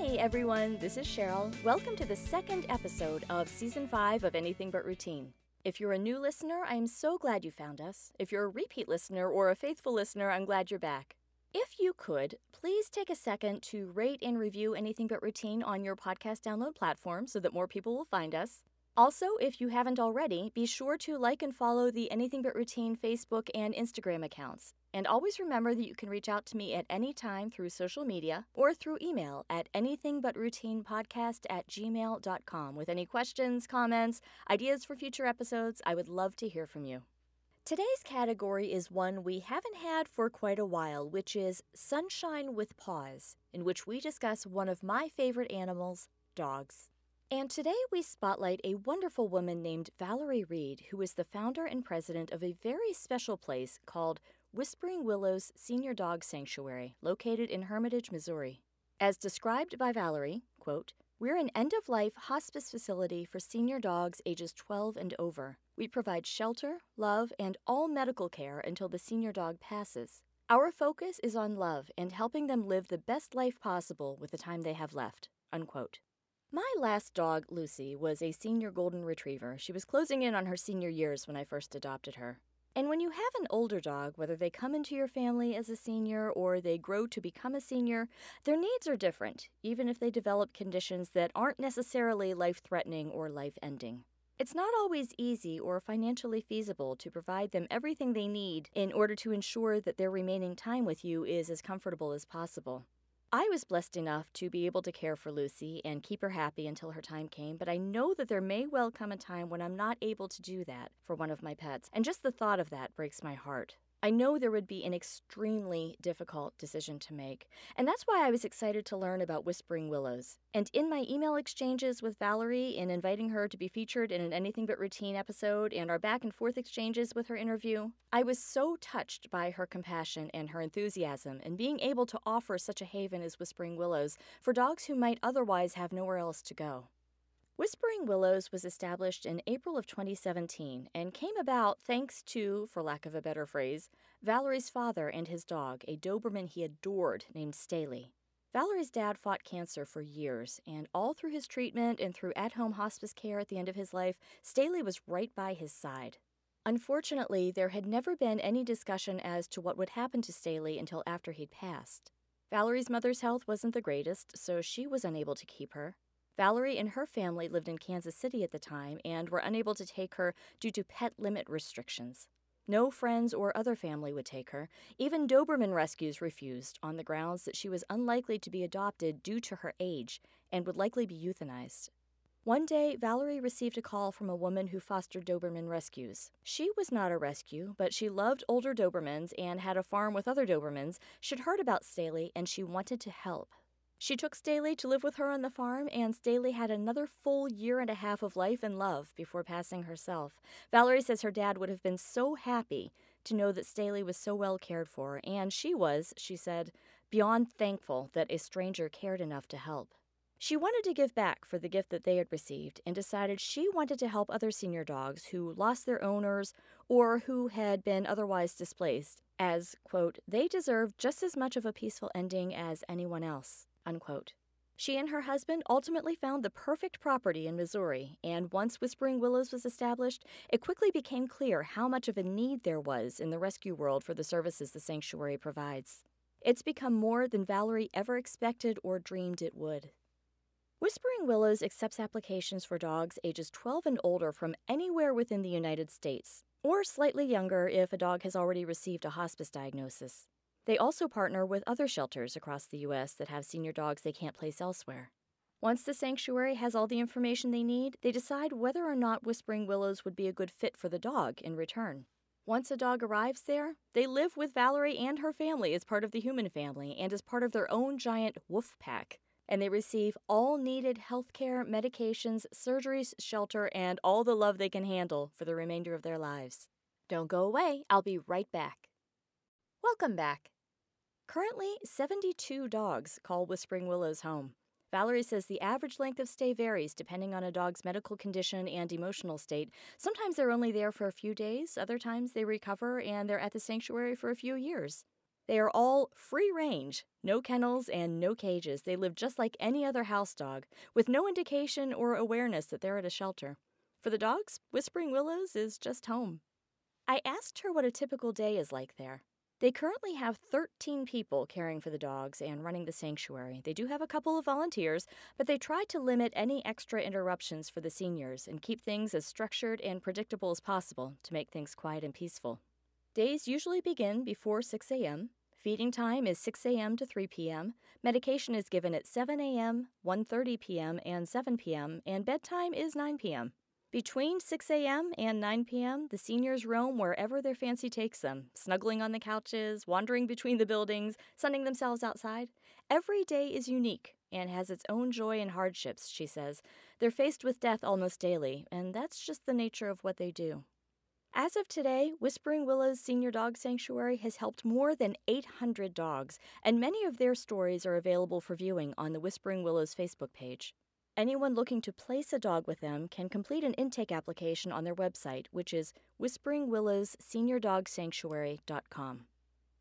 Hey everyone, this is Cheryl. Welcome to the second episode of season 5 of Anything But Routine. If you're a new listener, I am so glad you found us. If you're a repeat listener or a faithful listener, I'm glad you're back. If you could, please take a second to rate and review Anything But Routine on your podcast download platform so that more people will find us. Also, if you haven't already, be sure to like and follow the Anything But Routine Facebook and Instagram accounts. And always remember that you can reach out to me at any time through social media or through email at anythingbutroutinepodcast at gmail.com with any questions, comments, ideas for future episodes. I would love to hear from you. Today's category is one we haven't had for quite a while, which is Sunshine with Paws, in which we discuss one of my favorite animals, dogs. And today we spotlight a wonderful woman named Valerie Reid, who is the founder and president of a very special place called Whispering Willows Senior Dog Sanctuary, located in Hermitage, Missouri. As described by Valerie, quote, we're an end of life hospice facility for senior dogs ages 12 and over. We provide shelter, love, and all medical care until the senior dog passes. Our focus is on love and helping them live the best life possible with the time they have left. Unquote. My last dog, Lucy, was a senior golden retriever. She was closing in on her senior years when I first adopted her. And when you have an older dog, whether they come into your family as a senior or they grow to become a senior, their needs are different, even if they develop conditions that aren't necessarily life threatening or life ending. It's not always easy or financially feasible to provide them everything they need in order to ensure that their remaining time with you is as comfortable as possible. I was blessed enough to be able to care for Lucy and keep her happy until her time came, but I know that there may well come a time when I'm not able to do that for one of my pets, and just the thought of that breaks my heart. I know there would be an extremely difficult decision to make, and that's why I was excited to learn about Whispering Willows. And in my email exchanges with Valerie in inviting her to be featured in an Anything But Routine episode and our back and forth exchanges with her interview, I was so touched by her compassion and her enthusiasm in being able to offer such a haven as Whispering Willows for dogs who might otherwise have nowhere else to go. Whispering Willows was established in April of 2017 and came about thanks to, for lack of a better phrase, Valerie's father and his dog, a Doberman he adored named Staley. Valerie's dad fought cancer for years, and all through his treatment and through at home hospice care at the end of his life, Staley was right by his side. Unfortunately, there had never been any discussion as to what would happen to Staley until after he'd passed. Valerie's mother's health wasn't the greatest, so she was unable to keep her. Valerie and her family lived in Kansas City at the time and were unable to take her due to pet limit restrictions. No friends or other family would take her. Even Doberman rescues refused on the grounds that she was unlikely to be adopted due to her age and would likely be euthanized. One day, Valerie received a call from a woman who fostered Doberman rescues. She was not a rescue, but she loved older Dobermans and had a farm with other Dobermans. She'd heard about Staley and she wanted to help. She took Staley to live with her on the farm, and Staley had another full year and a half of life and love before passing herself. Valerie says her dad would have been so happy to know that Staley was so well cared for, and she was, she said, beyond thankful that a stranger cared enough to help. She wanted to give back for the gift that they had received and decided she wanted to help other senior dogs who lost their owners or who had been otherwise displaced, as, quote, they deserve just as much of a peaceful ending as anyone else. Unquote. She and her husband ultimately found the perfect property in Missouri, and once Whispering Willows was established, it quickly became clear how much of a need there was in the rescue world for the services the sanctuary provides. It's become more than Valerie ever expected or dreamed it would. Whispering Willows accepts applications for dogs ages 12 and older from anywhere within the United States, or slightly younger if a dog has already received a hospice diagnosis. They also partner with other shelters across the U.S. that have senior dogs they can't place elsewhere. Once the sanctuary has all the information they need, they decide whether or not Whispering Willows would be a good fit for the dog in return. Once a dog arrives there, they live with Valerie and her family as part of the human family and as part of their own giant wolf pack. And they receive all needed health care, medications, surgeries, shelter, and all the love they can handle for the remainder of their lives. Don't go away, I'll be right back. Welcome back. Currently, 72 dogs call Whispering Willows home. Valerie says the average length of stay varies depending on a dog's medical condition and emotional state. Sometimes they're only there for a few days, other times they recover and they're at the sanctuary for a few years. They are all free range, no kennels and no cages. They live just like any other house dog, with no indication or awareness that they're at a shelter. For the dogs, Whispering Willows is just home. I asked her what a typical day is like there. They currently have 13 people caring for the dogs and running the sanctuary. They do have a couple of volunteers, but they try to limit any extra interruptions for the seniors and keep things as structured and predictable as possible to make things quiet and peaceful. Days usually begin before 6 a.m. Feeding time is 6 a.m. to 3 p.m. Medication is given at 7 a.m., 1:30 p.m., and 7 p.m., and bedtime is 9 p.m. Between 6 a.m. and 9 p.m., the seniors roam wherever their fancy takes them, snuggling on the couches, wandering between the buildings, sunning themselves outside. Every day is unique and has its own joy and hardships, she says. They're faced with death almost daily, and that's just the nature of what they do. As of today, Whispering Willows Senior Dog Sanctuary has helped more than 800 dogs, and many of their stories are available for viewing on the Whispering Willows Facebook page. Anyone looking to place a dog with them can complete an intake application on their website, which is whisperingwillowsseniordogsanctuary.com.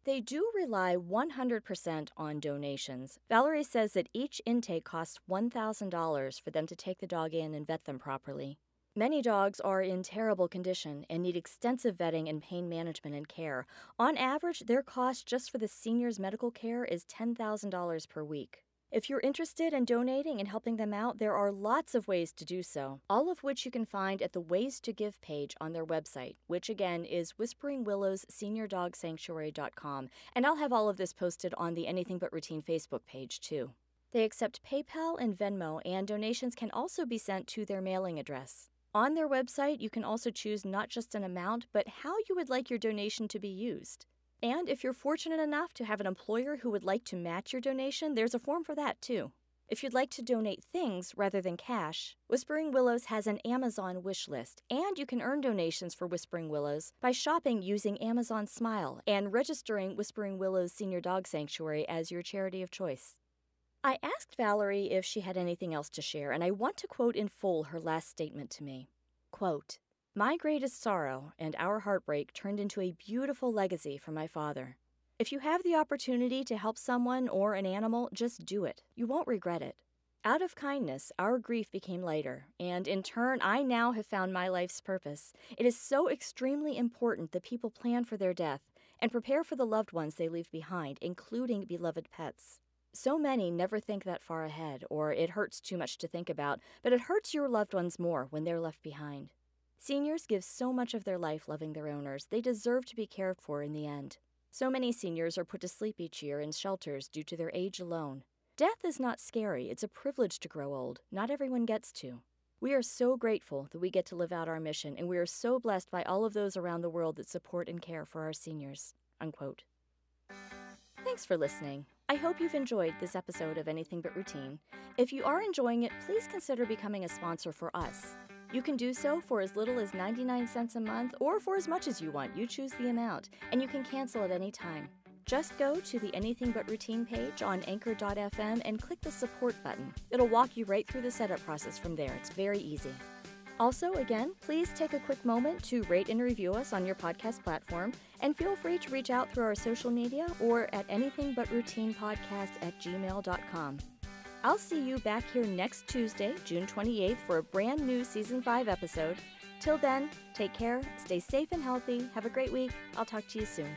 They do rely 100% on donations. Valerie says that each intake costs $1,000 for them to take the dog in and vet them properly. Many dogs are in terrible condition and need extensive vetting and pain management and care. On average, their cost just for the senior's medical care is $10,000 per week. If you're interested in donating and helping them out, there are lots of ways to do so, all of which you can find at the Ways to Give page on their website, which again is whisperingwillowsseniordogsanctuary.com. And I'll have all of this posted on the Anything But Routine Facebook page too. They accept PayPal and Venmo, and donations can also be sent to their mailing address. On their website, you can also choose not just an amount, but how you would like your donation to be used. And if you're fortunate enough to have an employer who would like to match your donation, there's a form for that too. If you'd like to donate things rather than cash, Whispering Willows has an Amazon wish list, and you can earn donations for Whispering Willows by shopping using Amazon Smile and registering Whispering Willows Senior Dog Sanctuary as your charity of choice. I asked Valerie if she had anything else to share, and I want to quote in full her last statement to me. Quote, my greatest sorrow and our heartbreak turned into a beautiful legacy for my father. If you have the opportunity to help someone or an animal, just do it. You won't regret it. Out of kindness, our grief became lighter, and in turn, I now have found my life's purpose. It is so extremely important that people plan for their death and prepare for the loved ones they leave behind, including beloved pets. So many never think that far ahead, or it hurts too much to think about, but it hurts your loved ones more when they're left behind. Seniors give so much of their life loving their owners, they deserve to be cared for in the end. So many seniors are put to sleep each year in shelters due to their age alone. Death is not scary, it's a privilege to grow old. Not everyone gets to. We are so grateful that we get to live out our mission, and we are so blessed by all of those around the world that support and care for our seniors. Unquote. Thanks for listening. I hope you've enjoyed this episode of Anything But Routine. If you are enjoying it, please consider becoming a sponsor for us. You can do so for as little as 99 cents a month or for as much as you want. You choose the amount, and you can cancel at any time. Just go to the Anything But Routine page on anchor.fm and click the support button. It'll walk you right through the setup process from there. It's very easy. Also, again, please take a quick moment to rate and review us on your podcast platform, and feel free to reach out through our social media or at anythingbutroutinepodcast at gmail.com. I'll see you back here next Tuesday, June 28th, for a brand new Season 5 episode. Till then, take care, stay safe and healthy, have a great week. I'll talk to you soon.